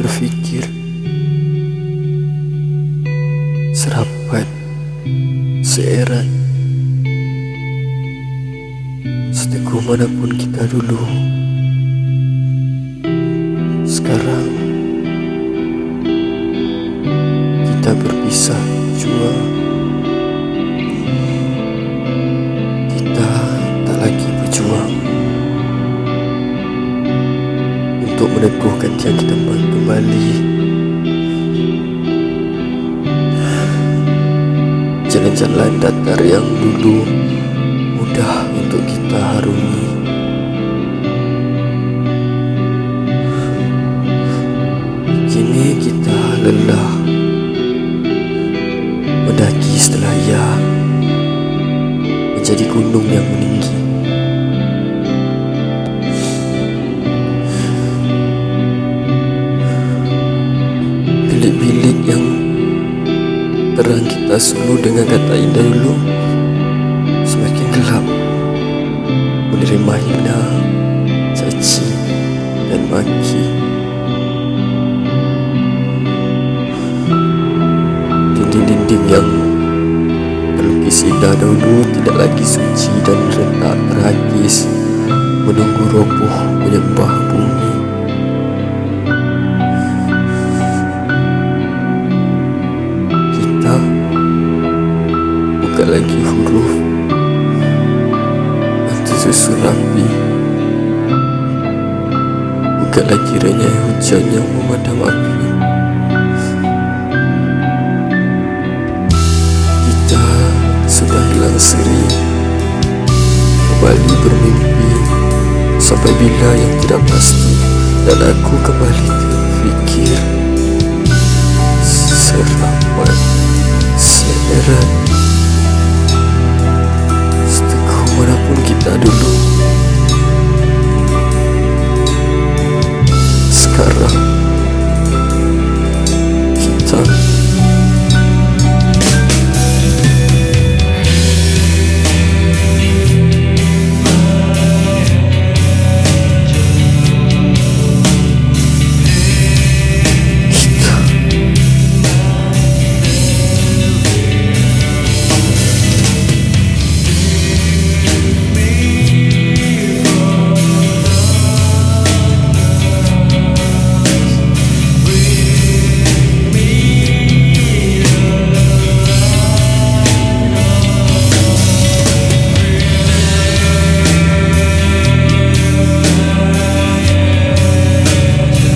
terfikir serapat seerat. Seteguh manapun kita dulu. Sekarang kita berpisah jua untuk meneguhkan tiang kita kembali. Jalan-jalan datar yang dulu mudah untuk kita harungi. Kini kita lelah mendaki setelah ia menjadi gunung yang meninggi terang kita suluh dengan kata indah dulu. Semakin gelap menerima hina caci dan maki. Dinding-dinding yang terlukis indah dahulu tidak lagi suci dan retak terhakis menunggu roboh menyembah bumi lagi huruf nanti susun rapi bukan lagi renyai hujan yang memadam api kita sudah hilang seri kembali bermimpi. Sampai bila yang tidak pasti dan aku kembali terfikir serapat serat